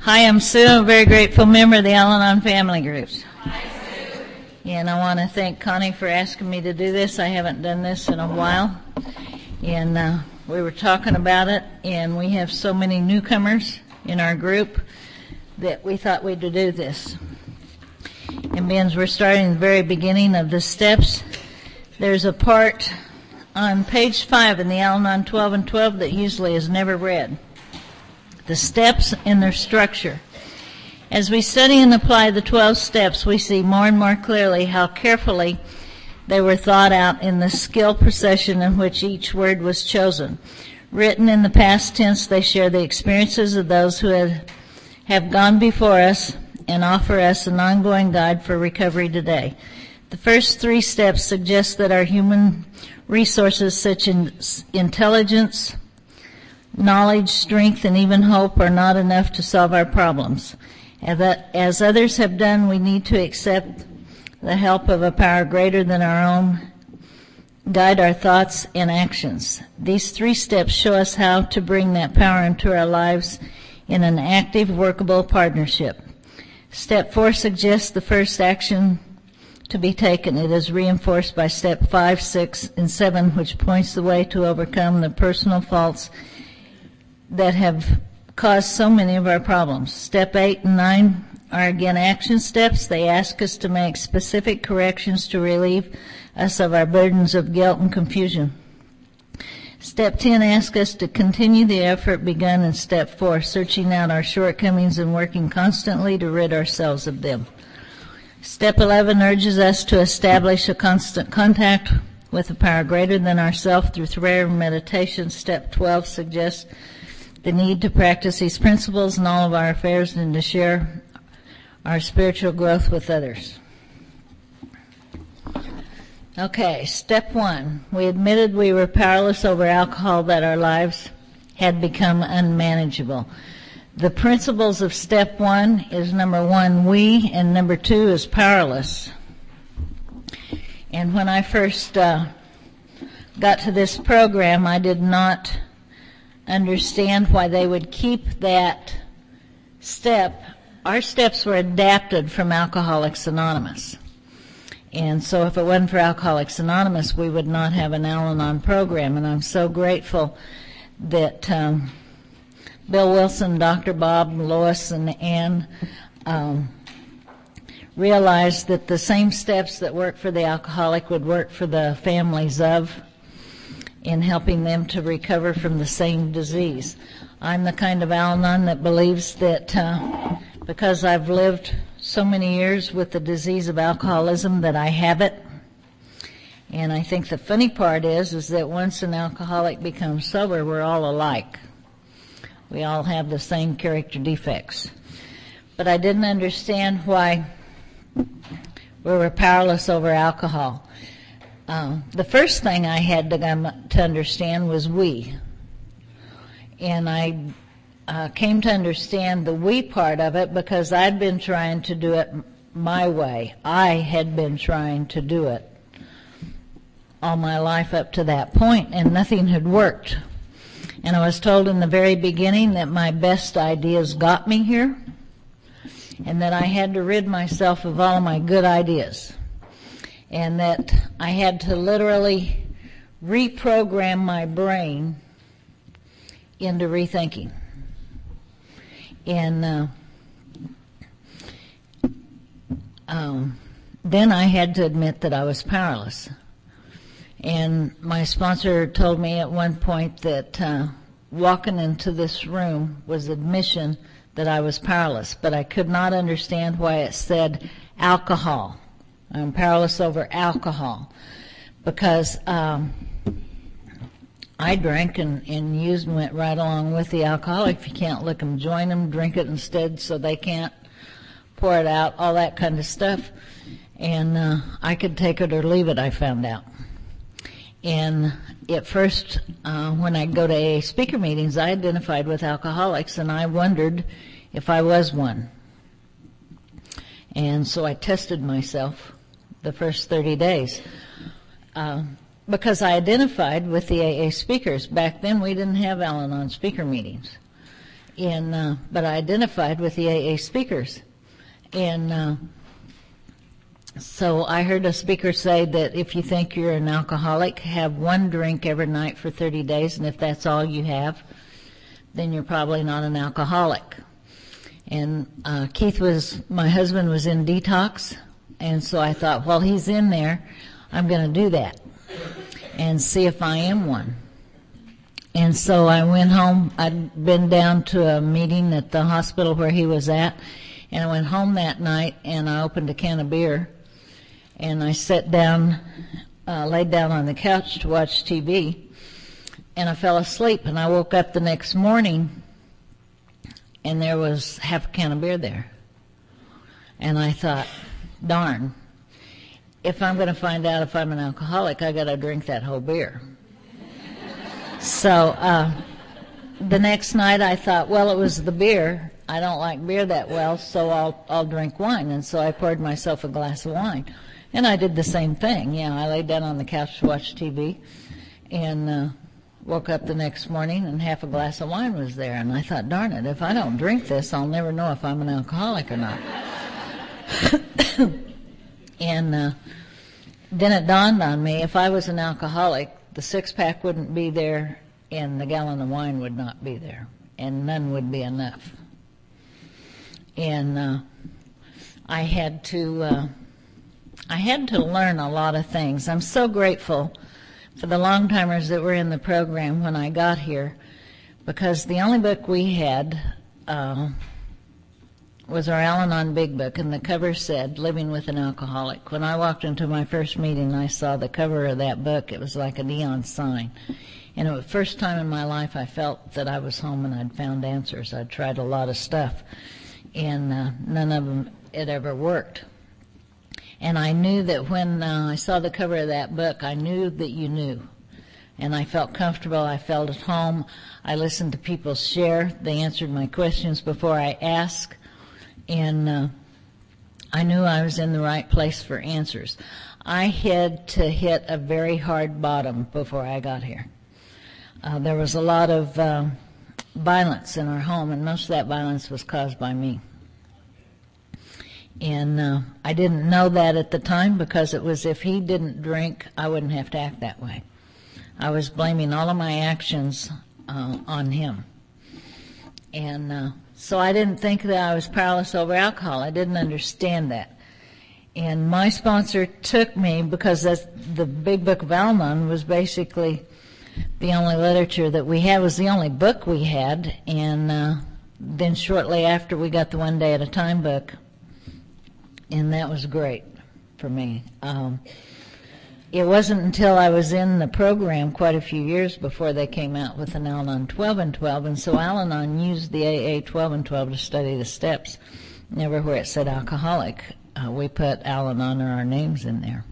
Hi, I'm Sue, a very grateful member of the Al Anon family groups. Hi, Sue. And I want to thank Connie for asking me to do this. I haven't done this in a while. And uh, we were talking about it, and we have so many newcomers in our group that we thought we'd do this. And being we're starting the very beginning of the steps, there's a part on page 5 in the Al Anon 12 and 12 that usually is never read the steps and their structure. As we study and apply the 12 steps, we see more and more clearly how carefully they were thought out in the skill procession in which each word was chosen. Written in the past tense, they share the experiences of those who have, have gone before us and offer us an ongoing guide for recovery today. The first three steps suggest that our human resources such as intelligence, knowledge, strength, and even hope are not enough to solve our problems. As others have done, we need to accept the help of a power greater than our own, guide our thoughts and actions. These three steps show us how to bring that power into our lives in an active, workable partnership. Step four suggests the first action to be taken. It is reinforced by step five, six, and seven, which points the way to overcome the personal faults that have caused so many of our problems. Step eight and nine are again action steps. They ask us to make specific corrections to relieve us of our burdens of guilt and confusion. Step 10 asks us to continue the effort begun in step 4, searching out our shortcomings and working constantly to rid ourselves of them. Step 11 urges us to establish a constant contact with a power greater than ourself through prayer and meditation. Step 12 suggests the need to practice these principles in all of our affairs and to share our spiritual growth with others. Okay, step one. We admitted we were powerless over alcohol, that our lives had become unmanageable. The principles of step one is number one, we, and number two is powerless. And when I first uh, got to this program, I did not understand why they would keep that step. Our steps were adapted from Alcoholics Anonymous. And so if it wasn't for Alcoholics Anonymous, we would not have an Al-Anon program. And I'm so grateful that um, Bill Wilson, Dr. Bob, Lois, and Anne um, realized that the same steps that work for the alcoholic would work for the families of in helping them to recover from the same disease. I'm the kind of Al-Anon that believes that uh, because I've lived so many years with the disease of alcoholism that I have it. And I think the funny part is, is that once an alcoholic becomes sober, we're all alike. We all have the same character defects. But I didn't understand why we were powerless over alcohol. Uh, the first thing I had to, to understand was we. And I uh, came to understand the we part of it because I'd been trying to do it my way. I had been trying to do it all my life up to that point and nothing had worked. And I was told in the very beginning that my best ideas got me here and that I had to rid myself of all my good ideas and that I had to literally reprogram my brain into rethinking. And uh, um, then I had to admit that I was powerless. And my sponsor told me at one point that uh, walking into this room was admission that I was powerless, but I could not understand why it said alcohol. I'm powerless over alcohol because um, I drank and, and used and went right along with the alcoholic. If you can't lick them, join them, drink it instead so they can't pour it out, all that kind of stuff. And uh, I could take it or leave it, I found out. And at first, uh, when I go to AA speaker meetings, I identified with alcoholics and I wondered if I was one. And so I tested myself the first 30 days. Uh, because I identified with the AA speakers. Back then we didn't have Al-Anon speaker meetings. and uh, but I identified with the AA speakers, and uh, so I heard a speaker say that if you think you're an alcoholic, have one drink every night for 30 days, and if that's all you have, then you're probably not an alcoholic. And uh, Keith was, my husband was in detox, and so I thought, well, he's in there, I'm going to do that and see if I am one. And so I went home. I'd been down to a meeting at the hospital where he was at, and I went home that night and I opened a can of beer, and I sat down, uh, laid down on the couch to watch TV, and I fell asleep. And I woke up the next morning, and there was half a can of beer there, and I thought, darn. If I'm going to find out if I'm an alcoholic, I got to drink that whole beer. So uh, the next night I thought, well, it was the beer. I don't like beer that well, so I'll I'll drink wine. And so I poured myself a glass of wine, and I did the same thing. Yeah, I laid down on the couch to watch TV, and uh, woke up the next morning and half a glass of wine was there. And I thought, darn it, if I don't drink this, I'll never know if I'm an alcoholic or not. and uh, then it dawned on me, if I was an alcoholic, the six pack wouldn't be there and the gallon of wine would not be there and none would be enough. And uh, I had to uh, I had to learn a lot of things. I'm so grateful for the long timers that were in the program when I got here because the only book we had uh, was our Al Anon Big Book, and the cover said "Living with an Alcoholic." When I walked into my first meeting, I saw the cover of that book. It was like a neon sign, and it was the first time in my life I felt that I was home and I'd found answers. I'd tried a lot of stuff, and uh, none of them had ever worked. And I knew that when uh, I saw the cover of that book, I knew that you knew. And I felt comfortable. I felt at home. I listened to people share. They answered my questions before I asked and uh, I knew I was in the right place for answers. I had to hit a very hard bottom before I got here. Uh, there was a lot of uh, violence in our home, and most of that violence was caused by me. And uh, I didn't know that at the time because it was if he didn't drink, I wouldn't have to act that way. I was blaming all of my actions uh, on him. And uh, so I didn't think that I was powerless over alcohol. I didn't understand that. And my sponsor took me because that's the big book of Al-Anon was basically the only literature that we had was the only book we had. And uh, then shortly after we got the One Day at a Time book, and that was great for me. Um, it wasn't until I was in the program quite a few years before they came out with an Al-Anon 12 and 12, and so Al-Anon used the AA 12 and 12 to study the steps. Never where it said alcoholic, uh, we put Al-Anon or our names in there.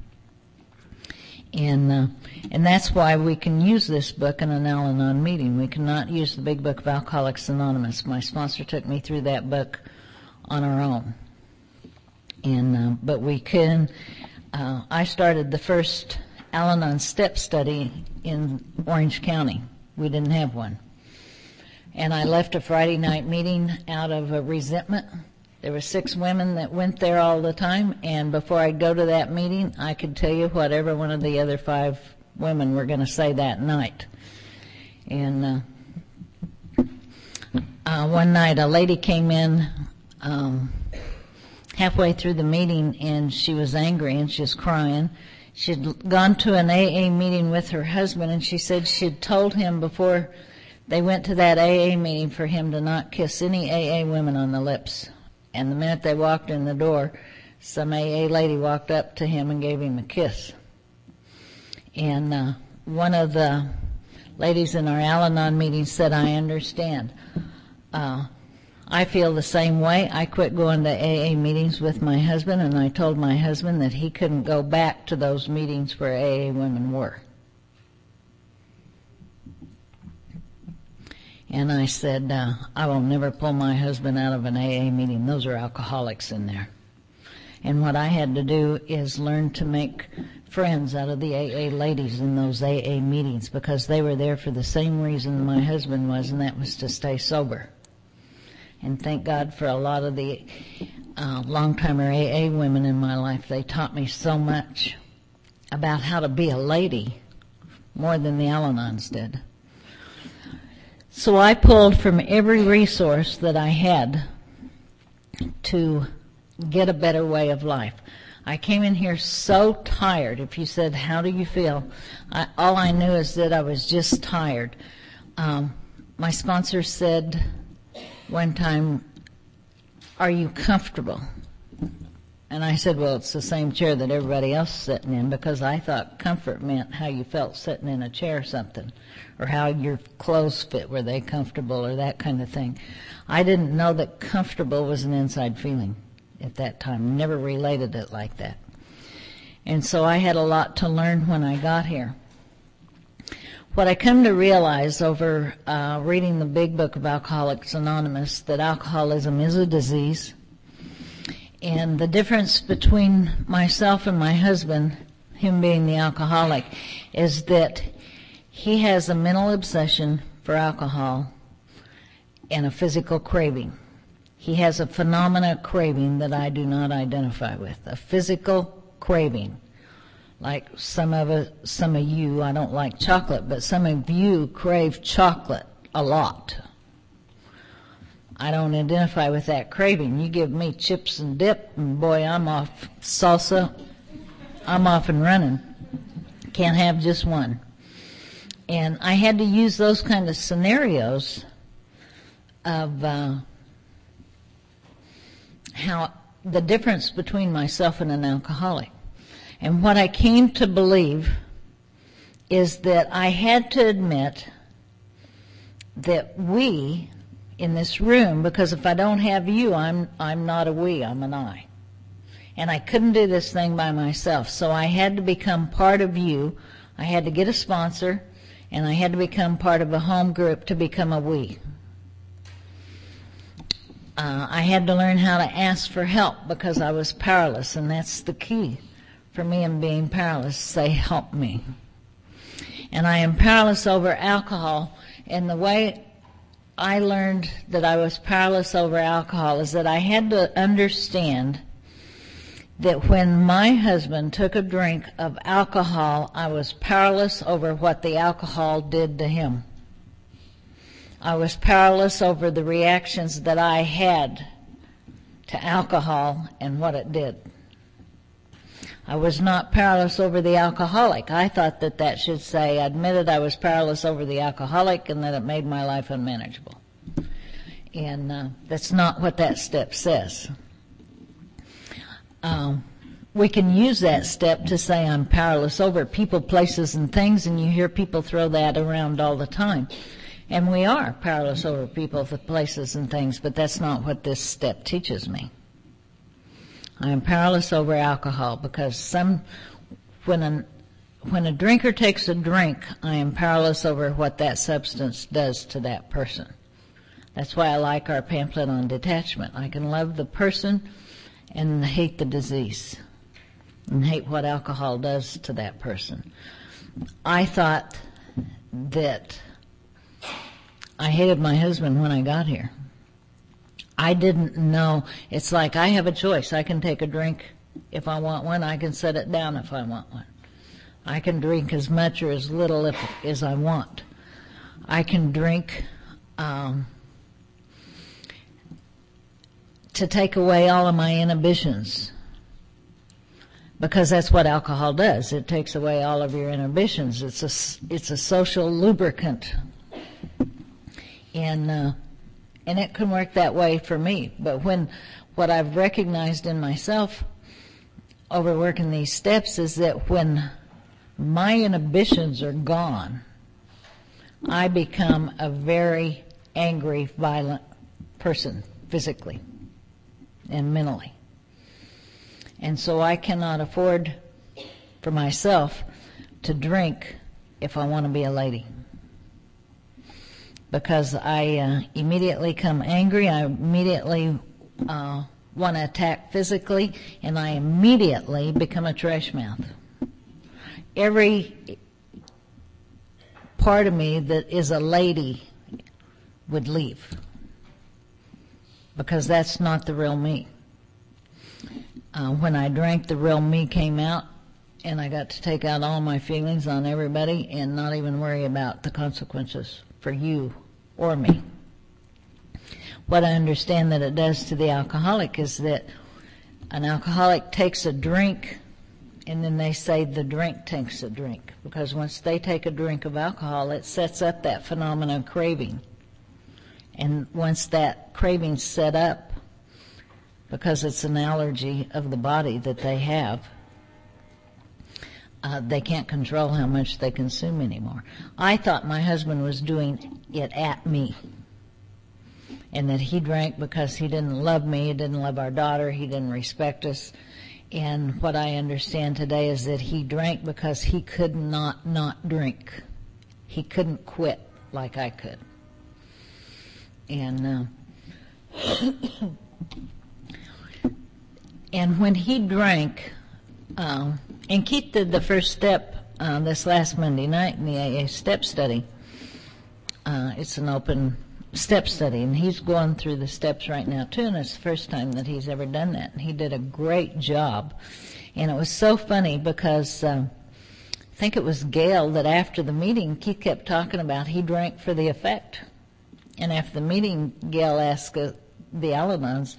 And, uh, and that's why we can use this book in an Al-Anon meeting. We cannot use the big book of Alcoholics Anonymous. My sponsor took me through that book on our own. And, uh, but we can, uh, I started the first Al Anon step study in Orange County. We didn't have one. And I left a Friday night meeting out of a resentment. There were six women that went there all the time, and before I'd go to that meeting, I could tell you whatever one of the other five women were going to say that night. And uh, uh, one night, a lady came in um, halfway through the meeting and she was angry and she was crying. She'd gone to an AA meeting with her husband and she said she'd told him before they went to that AA meeting for him to not kiss any AA women on the lips. And the minute they walked in the door, some AA lady walked up to him and gave him a kiss. And uh, one of the ladies in our Al Anon meeting said, I understand. Uh, I feel the same way. I quit going to AA meetings with my husband, and I told my husband that he couldn't go back to those meetings where AA women were. And I said, uh, I will never pull my husband out of an AA meeting. Those are alcoholics in there. And what I had to do is learn to make friends out of the AA ladies in those AA meetings because they were there for the same reason my husband was, and that was to stay sober. And thank God for a lot of the uh, long-timer AA women in my life. They taught me so much about how to be a lady more than the Al-Anons did. So I pulled from every resource that I had to get a better way of life. I came in here so tired. If you said, how do you feel? I, all I knew is that I was just tired. Um, my sponsor said one time, are you comfortable? And I said, well, it's the same chair that everybody else is sitting in because I thought comfort meant how you felt sitting in a chair or something or how your clothes fit, were they comfortable or that kind of thing. I didn't know that comfortable was an inside feeling at that time. Never related it like that. And so I had a lot to learn when I got here. What I come to realize over uh, reading the big book of Alcoholics Anonymous that alcoholism is a disease, and the difference between myself and my husband, him being the alcoholic, is that he has a mental obsession for alcohol and a physical craving. He has a phenomena craving that I do not identify with. A physical craving. Like some of us, some of you, I don't like chocolate, but some of you crave chocolate a lot. I don't identify with that craving. You give me chips and dip and boy, I'm off salsa. I'm off and running. Can't have just one. And I had to use those kind of scenarios of, uh, how the difference between myself and an alcoholic. And what I came to believe is that I had to admit that we in this room, because if I don't have you, I'm, I'm not a we, I'm an I. And I couldn't do this thing by myself, so I had to become part of you. I had to get a sponsor, and I had to become part of a home group to become a we uh, I had to learn how to ask for help because I was powerless, and that's the key for me in being powerless. Say, help me. And I am powerless over alcohol, and the way I learned that I was powerless over alcohol is that I had to understand that when my husband took a drink of alcohol, I was powerless over what the alcohol did to him. I was powerless over the reactions that I had to alcohol and what it did. I was not powerless over the alcoholic. I thought that that should say, I admitted I was powerless over the alcoholic and that it made my life unmanageable. And uh, that's not what that step says. Um, we can use that step to say I'm powerless over people, places, and things, and you hear people throw that around all the time. And we are powerless over people, places, and things, but that's not what this step teaches me. I am powerless over alcohol because some, when a, when a drinker takes a drink, I am powerless over what that substance does to that person. That's why I like our pamphlet on detachment. I can love the person and hate the disease and hate what alcohol does to that person. I thought that I hated my husband when I got here. I didn't know. It's like I have a choice. I can take a drink if I want one. I can set it down if I want one. I can drink as much or as little if, as I want. I can drink um, to take away all of my inhibitions because that's what alcohol does. It takes away all of your inhibitions. It's a it's a social lubricant and uh, and it can work that way for me. But when what I've recognized in myself over working these steps is that when my inhibitions are gone, I become a very angry, violent person physically and mentally. And so I cannot afford for myself to drink if I want to be a lady because I uh, immediately come angry. I immediately uh, want to attack physically, and I immediately become a trash mouth. Every part of me that is a lady would leave. because that's not the real me. Uh, when I drank, the real me came out, and I got to take out all my feelings on everybody and not even worry about the consequences for you or me. What I understand that it does to the alcoholic is that an alcoholic takes a drink and then they say the drink takes a drink because once they take a drink of alcohol, it sets up that phenomenon of craving. And once that craving's set up, because it's an allergy of the body that they have, uh, they can't control how much they consume anymore. I thought my husband was doing it at me. And that he drank because he didn't love me, he didn't love our daughter, he didn't respect us. And what I understand today is that he drank because he could not not drink. He couldn't quit like I could. And, uh, and when he drank, uh, and Keith did the first step uh, this last Monday night in the AA step study. Uh, it's an open step study, and he's going through the steps right now too, and it's the first time that he's ever done that. And he did a great job, and it was so funny because uh, I think it was Gail that after the meeting, Keith kept talking about he drank for the effect, and after the meeting, Gail asked uh, the Al-Anons,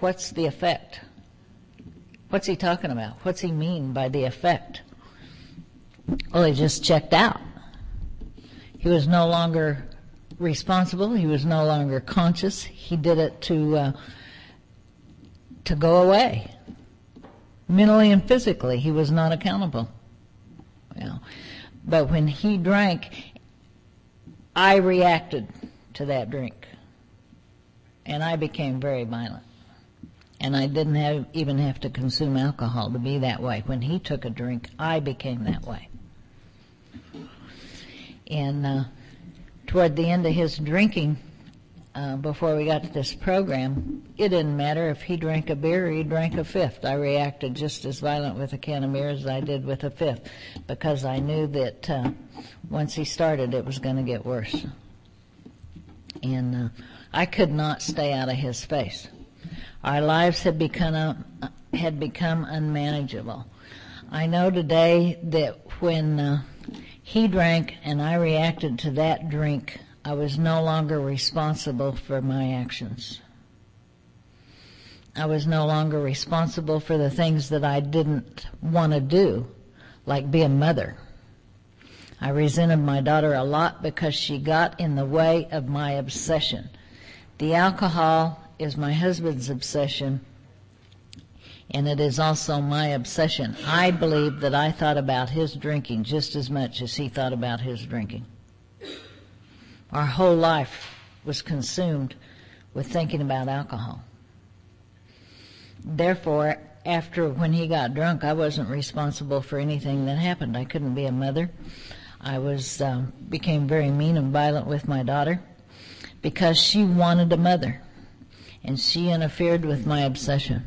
"What's the effect? What's he talking about? What's he mean by the effect?" Well, he just checked out. He was no longer responsible. He was no longer conscious. He did it to uh, to go away, mentally and physically. He was not accountable. You. But when he drank, I reacted to that drink, and I became very violent. And I didn't have, even have to consume alcohol to be that way. When he took a drink, I became that way. And uh, toward the end of his drinking, uh, before we got to this program, it didn't matter if he drank a beer or he drank a fifth. I reacted just as violent with a can of beer as I did with a fifth because I knew that uh, once he started, it was going to get worse. And uh, I could not stay out of his face. Our lives had become uh, had become unmanageable. I know today that when uh, he drank and I reacted to that drink. I was no longer responsible for my actions. I was no longer responsible for the things that I didn't want to do, like be a mother. I resented my daughter a lot because she got in the way of my obsession. The alcohol is my husband's obsession and it is also my obsession. I believe that I thought about his drinking just as much as he thought about his drinking. Our whole life was consumed with thinking about alcohol. Therefore, after when he got drunk, I wasn't responsible for anything that happened. I couldn't be a mother. I was uh, became very mean and violent with my daughter because she wanted a mother, and she interfered with my obsession.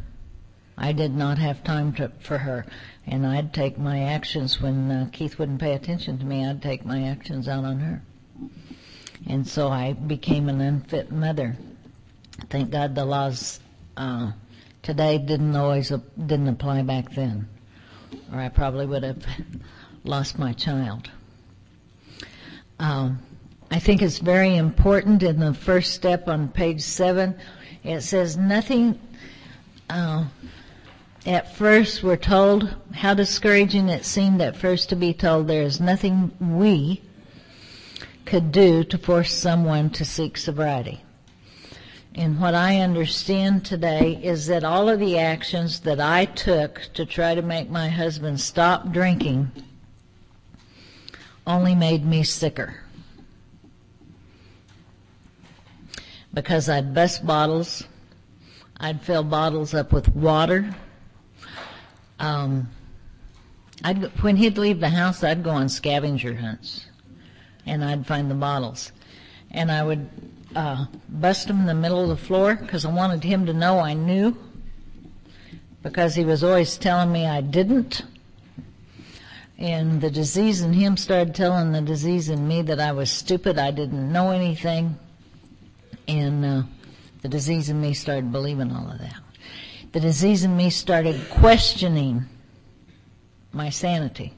I did not have time to, for her. And I'd take my actions when uh, Keith wouldn't pay attention to me, I'd take my actions out on her. And so I became an unfit mother. Thank God the laws uh, today didn't always didn't apply back then, or I probably would have lost my child. Um, I think it's very important in the first step on page seven. It says nothing. Uh, at first we're told how discouraging it seemed at first to be told there is nothing we could do to force someone to seek sobriety. And what I understand today is that all of the actions that I took to try to make my husband stop drinking only made me sicker. Because I'd bust bottles, I'd fill bottles up with water, um, I'd, when he'd leave the house, I'd go on scavenger hunts, and I'd find the bottles, and I would uh, bust them in the middle of the floor because I wanted him to know I knew, because he was always telling me I didn't. And the disease in him started telling the disease in me that I was stupid, I didn't know anything, and uh, The disease in me started believing all of that. The disease in me started questioning my sanity.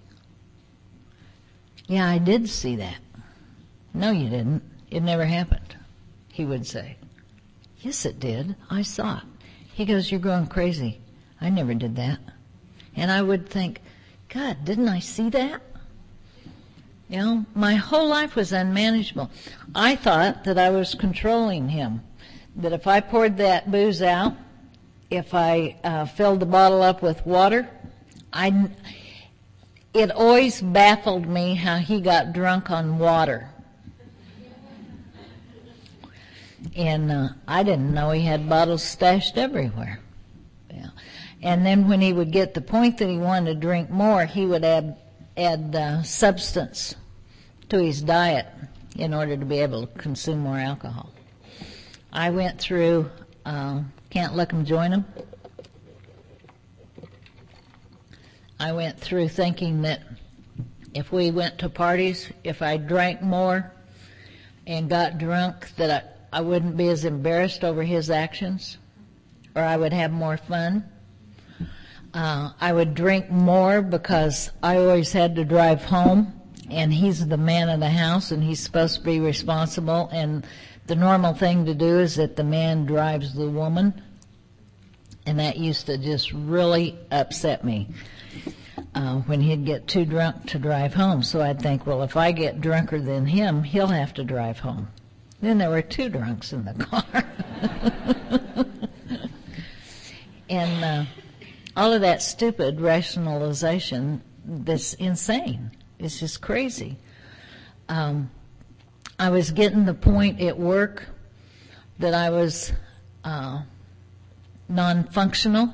Yeah, I did see that. No, you didn't. It never happened, he would say. Yes, it did. I saw it. He goes, You're going crazy. I never did that. And I would think, God, didn't I see that? You know, my whole life was unmanageable. I thought that I was controlling him. That if I poured that booze out, if I uh, filled the bottle up with water, I, it always baffled me how he got drunk on water. And uh, I didn't know he had bottles stashed everywhere. Yeah. And then when he would get the point that he wanted to drink more, he would add add uh, substance to his diet in order to be able to consume more alcohol. I went through uh, can't let them join them. I went through thinking that if we went to parties, if I drank more and got drunk, that I, I wouldn't be as embarrassed over his actions, or I would have more fun. Uh, I would drink more because I always had to drive home, and he's the man of the house, and he's supposed to be responsible. And the normal thing to do is that the man drives the woman, and that used to just really upset me uh, when he'd get too drunk to drive home. So I'd think, well, if I get drunker than him, he'll have to drive home. Then there were two drunks in the car. and uh, all of that stupid rationalization that's insane. It's just crazy. Um, I was getting the point at work that I was uh, non functional.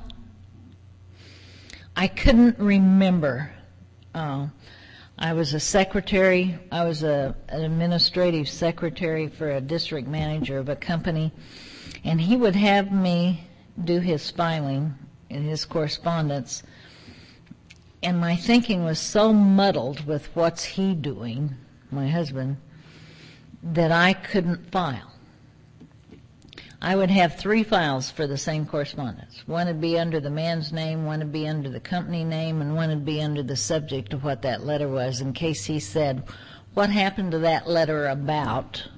I couldn't remember. Uh, I was a secretary. I was a, an administrative secretary for a district manager of a company, and he would have me do his filing in his correspondence. And my thinking was so muddled with what's he doing, my husband, that I couldn't file. I would have three files for the same correspondence. One would be under the man's name, one would be under the company name, and one would be under the subject of what that letter was in case he said, what happened to that letter about?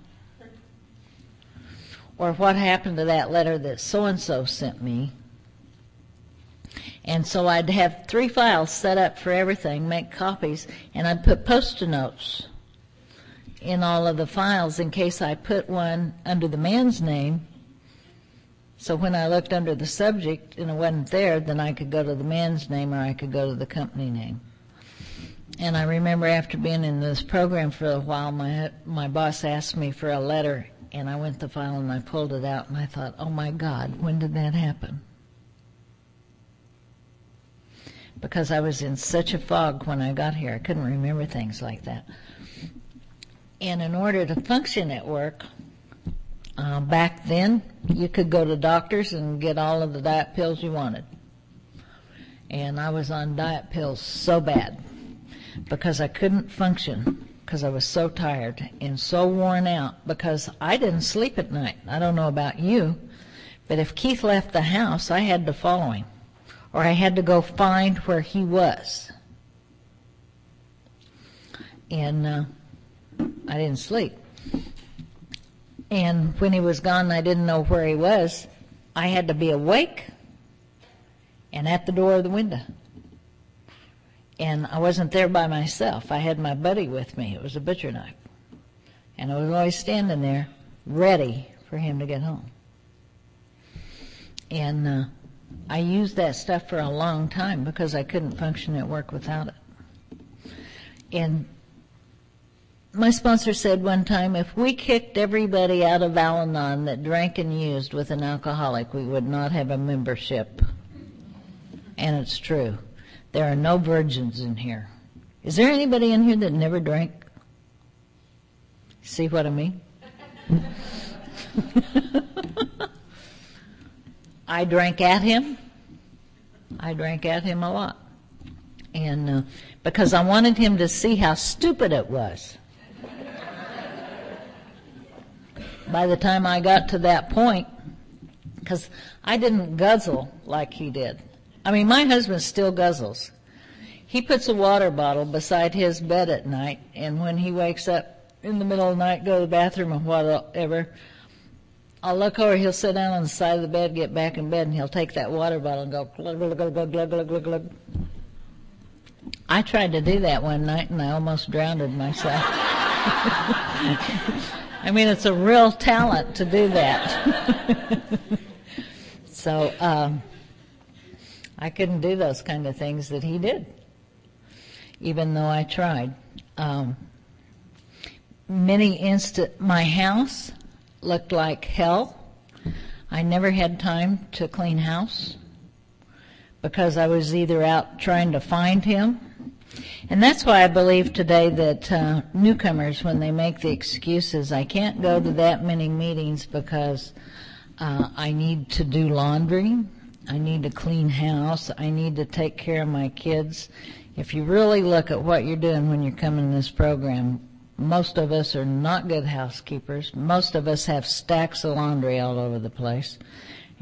Or what happened to that letter that so-and-so sent me? And so I'd have three files set up for everything, make copies, and I'd put post-it notes in all of the files in case I put one under the man's name so when I looked under the subject and it wasn't there, then I could go to the man's name or I could go to the company name. And I remember after being in this program for a while, my my boss asked me for a letter, and I went to the file and I pulled it out, and I thought, oh my God, when did that happen? Because I was in such a fog when I got here, I couldn't remember things like that. And in order to function at work, uh, back then, you could go to doctors and get all of the diet pills you wanted. And I was on diet pills so bad because I couldn't function because I was so tired and so worn out because I didn't sleep at night. I don't know about you, but if Keith left the house, I had to follow him or I had to go find where he was. And uh, I didn't sleep. And when he was gone, I didn't know where he was. I had to be awake and at the door of the window. And I wasn't there by myself. I had my buddy with me. It was a butcher knife. And I was always standing there ready for him to get home. And uh, I used that stuff for a long time because I couldn't function at work without it. And my sponsor said one time if we kicked everybody out of Al Anon that drank and used with an alcoholic, we would not have a membership. And it's true. There are no virgins in here. Is there anybody in here that never drank? See what I mean? I drank at him. I drank at him a lot. And uh, because I wanted him to see how stupid it was. by the time I got to that point, Because I didn't guzzle like he did. I mean, my husband still guzzles. He puts a water bottle beside his bed at night, and when he wakes up in the middle of the night, go to the bathroom or whatever, I'll look over, he'll sit down on the side of the bed, get back in bed, and he'll take that water bottle and go glug, glug, glug, glug, glug, glug, glug. I tried to do that one night and I almost drowned myself. I mean, it's a real talent to do that. so, um, I couldn't do those kind of things that he did, even though I tried. Um, many instant, my house looked like hell. I never had time to clean house because I was either out trying to find him. And that's why I believe today that uh, newcomers, when they make the excuses, I can't go to that many meetings because uh, I need to do laundry, I need to clean house, I need to take care of my kids. If you really look at what you're doing when you're coming to this program, most of us are not good housekeepers. Most of us have stacks of laundry all over the place.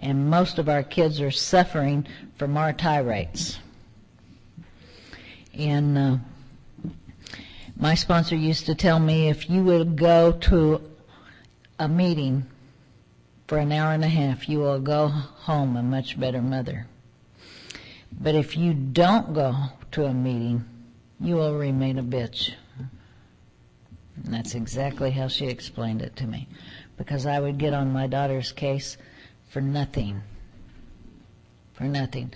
And most of our kids are suffering from our tirades. And uh, my sponsor used to tell me if you would go to a meeting for an hour and a half, you will go home a much better mother. But if you don't go to a meeting, you will remain a bitch. And that's exactly how she explained it to me. Because I would get on my daughter's case for nothing. For nothing.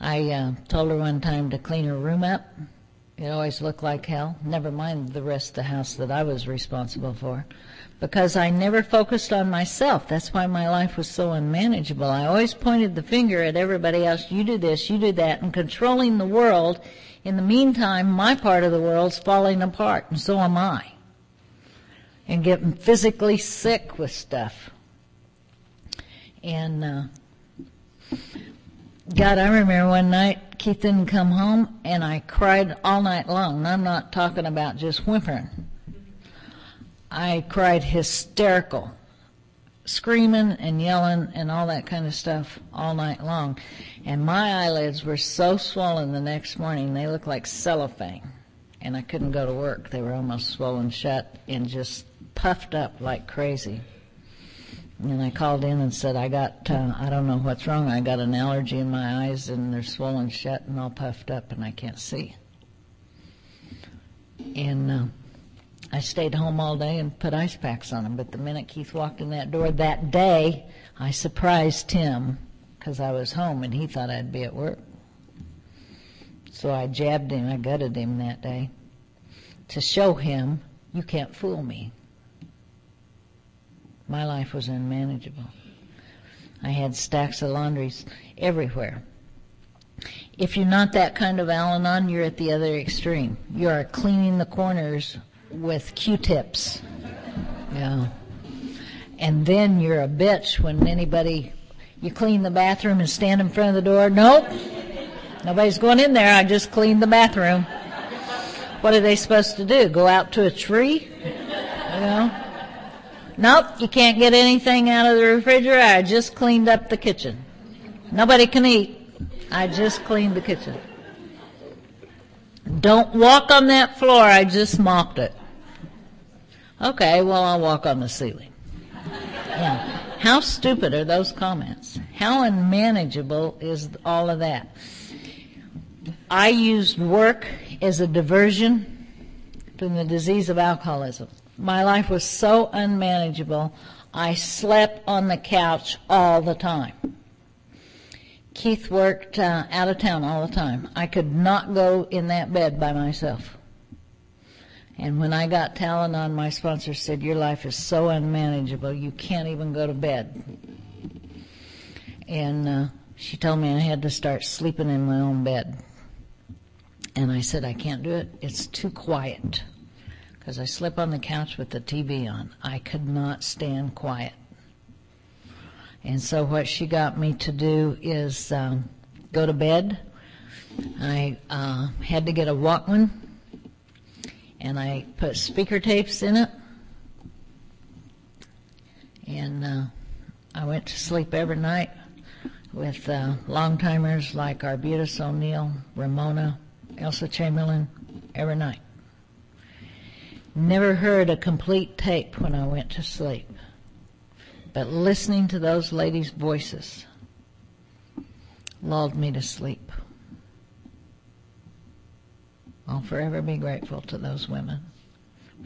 I uh, told her one time to clean her room up. It always looked like hell. Never mind the rest of the house that I was responsible for. Because I never focused on myself. That's why my life was so unmanageable. I always pointed the finger at everybody else. You do this, you do that, and controlling the world. In the meantime, my part of the world's falling apart, and so am I and getting physically sick with stuff. And uh, God, I remember one night Keith didn't come home, and I cried all night long. And I'm not talking about just whimpering. I cried hysterical, screaming and yelling and all that kind of stuff all night long. And my eyelids were so swollen the next morning, they looked like cellophane. And I couldn't go to work. They were almost swollen shut and just puffed up like crazy. And I called in and said, I got, uh, I don't know what's wrong. I got an allergy in my eyes and they're swollen shut and all puffed up and I can't see. And, uh, I stayed home all day and put ice packs on them. But the minute Keith walked in that door that day, I surprised him because I was home and he thought I'd be at work. So I jabbed him, I gutted him that day to show him, you can't fool me. My life was unmanageable. I had stacks of laundries everywhere. If you're not that kind of Al-Anon, you're at the other extreme. You are cleaning the corners with Q-tips. Yeah. And then you're a bitch when anybody, you clean the bathroom and stand in front of the door. Nope. Nobody's going in there. I just cleaned the bathroom. What are they supposed to do? Go out to a tree? You know? Nope, you can't get anything out of the refrigerator. I just cleaned up the kitchen. Nobody can eat. I just cleaned the kitchen. Don't walk on that floor. I just mopped it. Okay, well, I'll walk on the ceiling. Yeah. How stupid are those comments? How unmanageable is all of that? I used work as a diversion from the disease of alcoholism my life was so unmanageable, I slept on the couch all the time. Keith worked uh, out of town all the time. I could not go in that bed by myself. And when I got Al-Anon, my sponsor said, your life is so unmanageable, you can't even go to bed. And uh, she told me I had to start sleeping in my own bed. And I said, I can't do it. It's too quiet because I slip on the couch with the TV on. I could not stand quiet. And so what she got me to do is um, go to bed. I uh, had to get a Walkman, and I put speaker tapes in it. And uh, I went to sleep every night with uh, long timers like Arbutus O'Neill, Ramona, Elsa Chamberlain, every night. Never heard a complete tape when I went to sleep. But listening to those ladies' voices lulled me to sleep. I'll forever be grateful to those women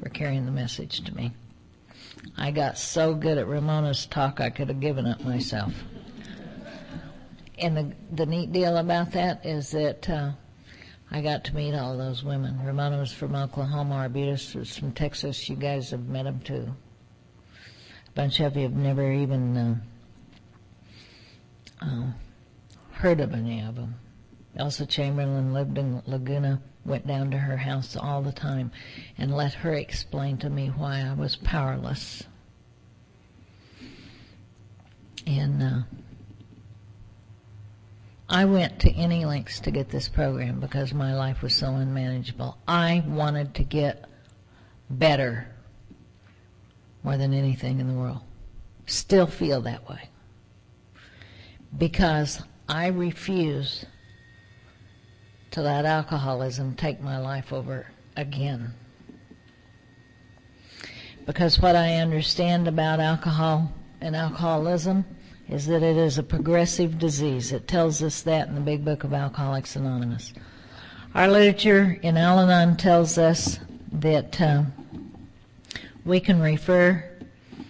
for carrying the message to me. I got so good at Ramona's talk I could have given up myself. And the the neat deal about that is that uh, I got to meet all those women. Ramona was from Oklahoma. Arbutus was from Texas. You guys have met them too. A bunch of you have never even uh, uh, heard of any of them. Elsa Chamberlain lived in Laguna, went down to her house all the time and let her explain to me why I was powerless. And uh, I went to any lengths to get this program because my life was so unmanageable. I wanted to get better more than anything in the world. Still feel that way. Because I refuse to let alcoholism take my life over again. Because what I understand about alcohol and alcoholism is that it is a progressive disease. It tells us that in the big book of Alcoholics Anonymous. Our literature in Al Anon tells us that uh, we can refer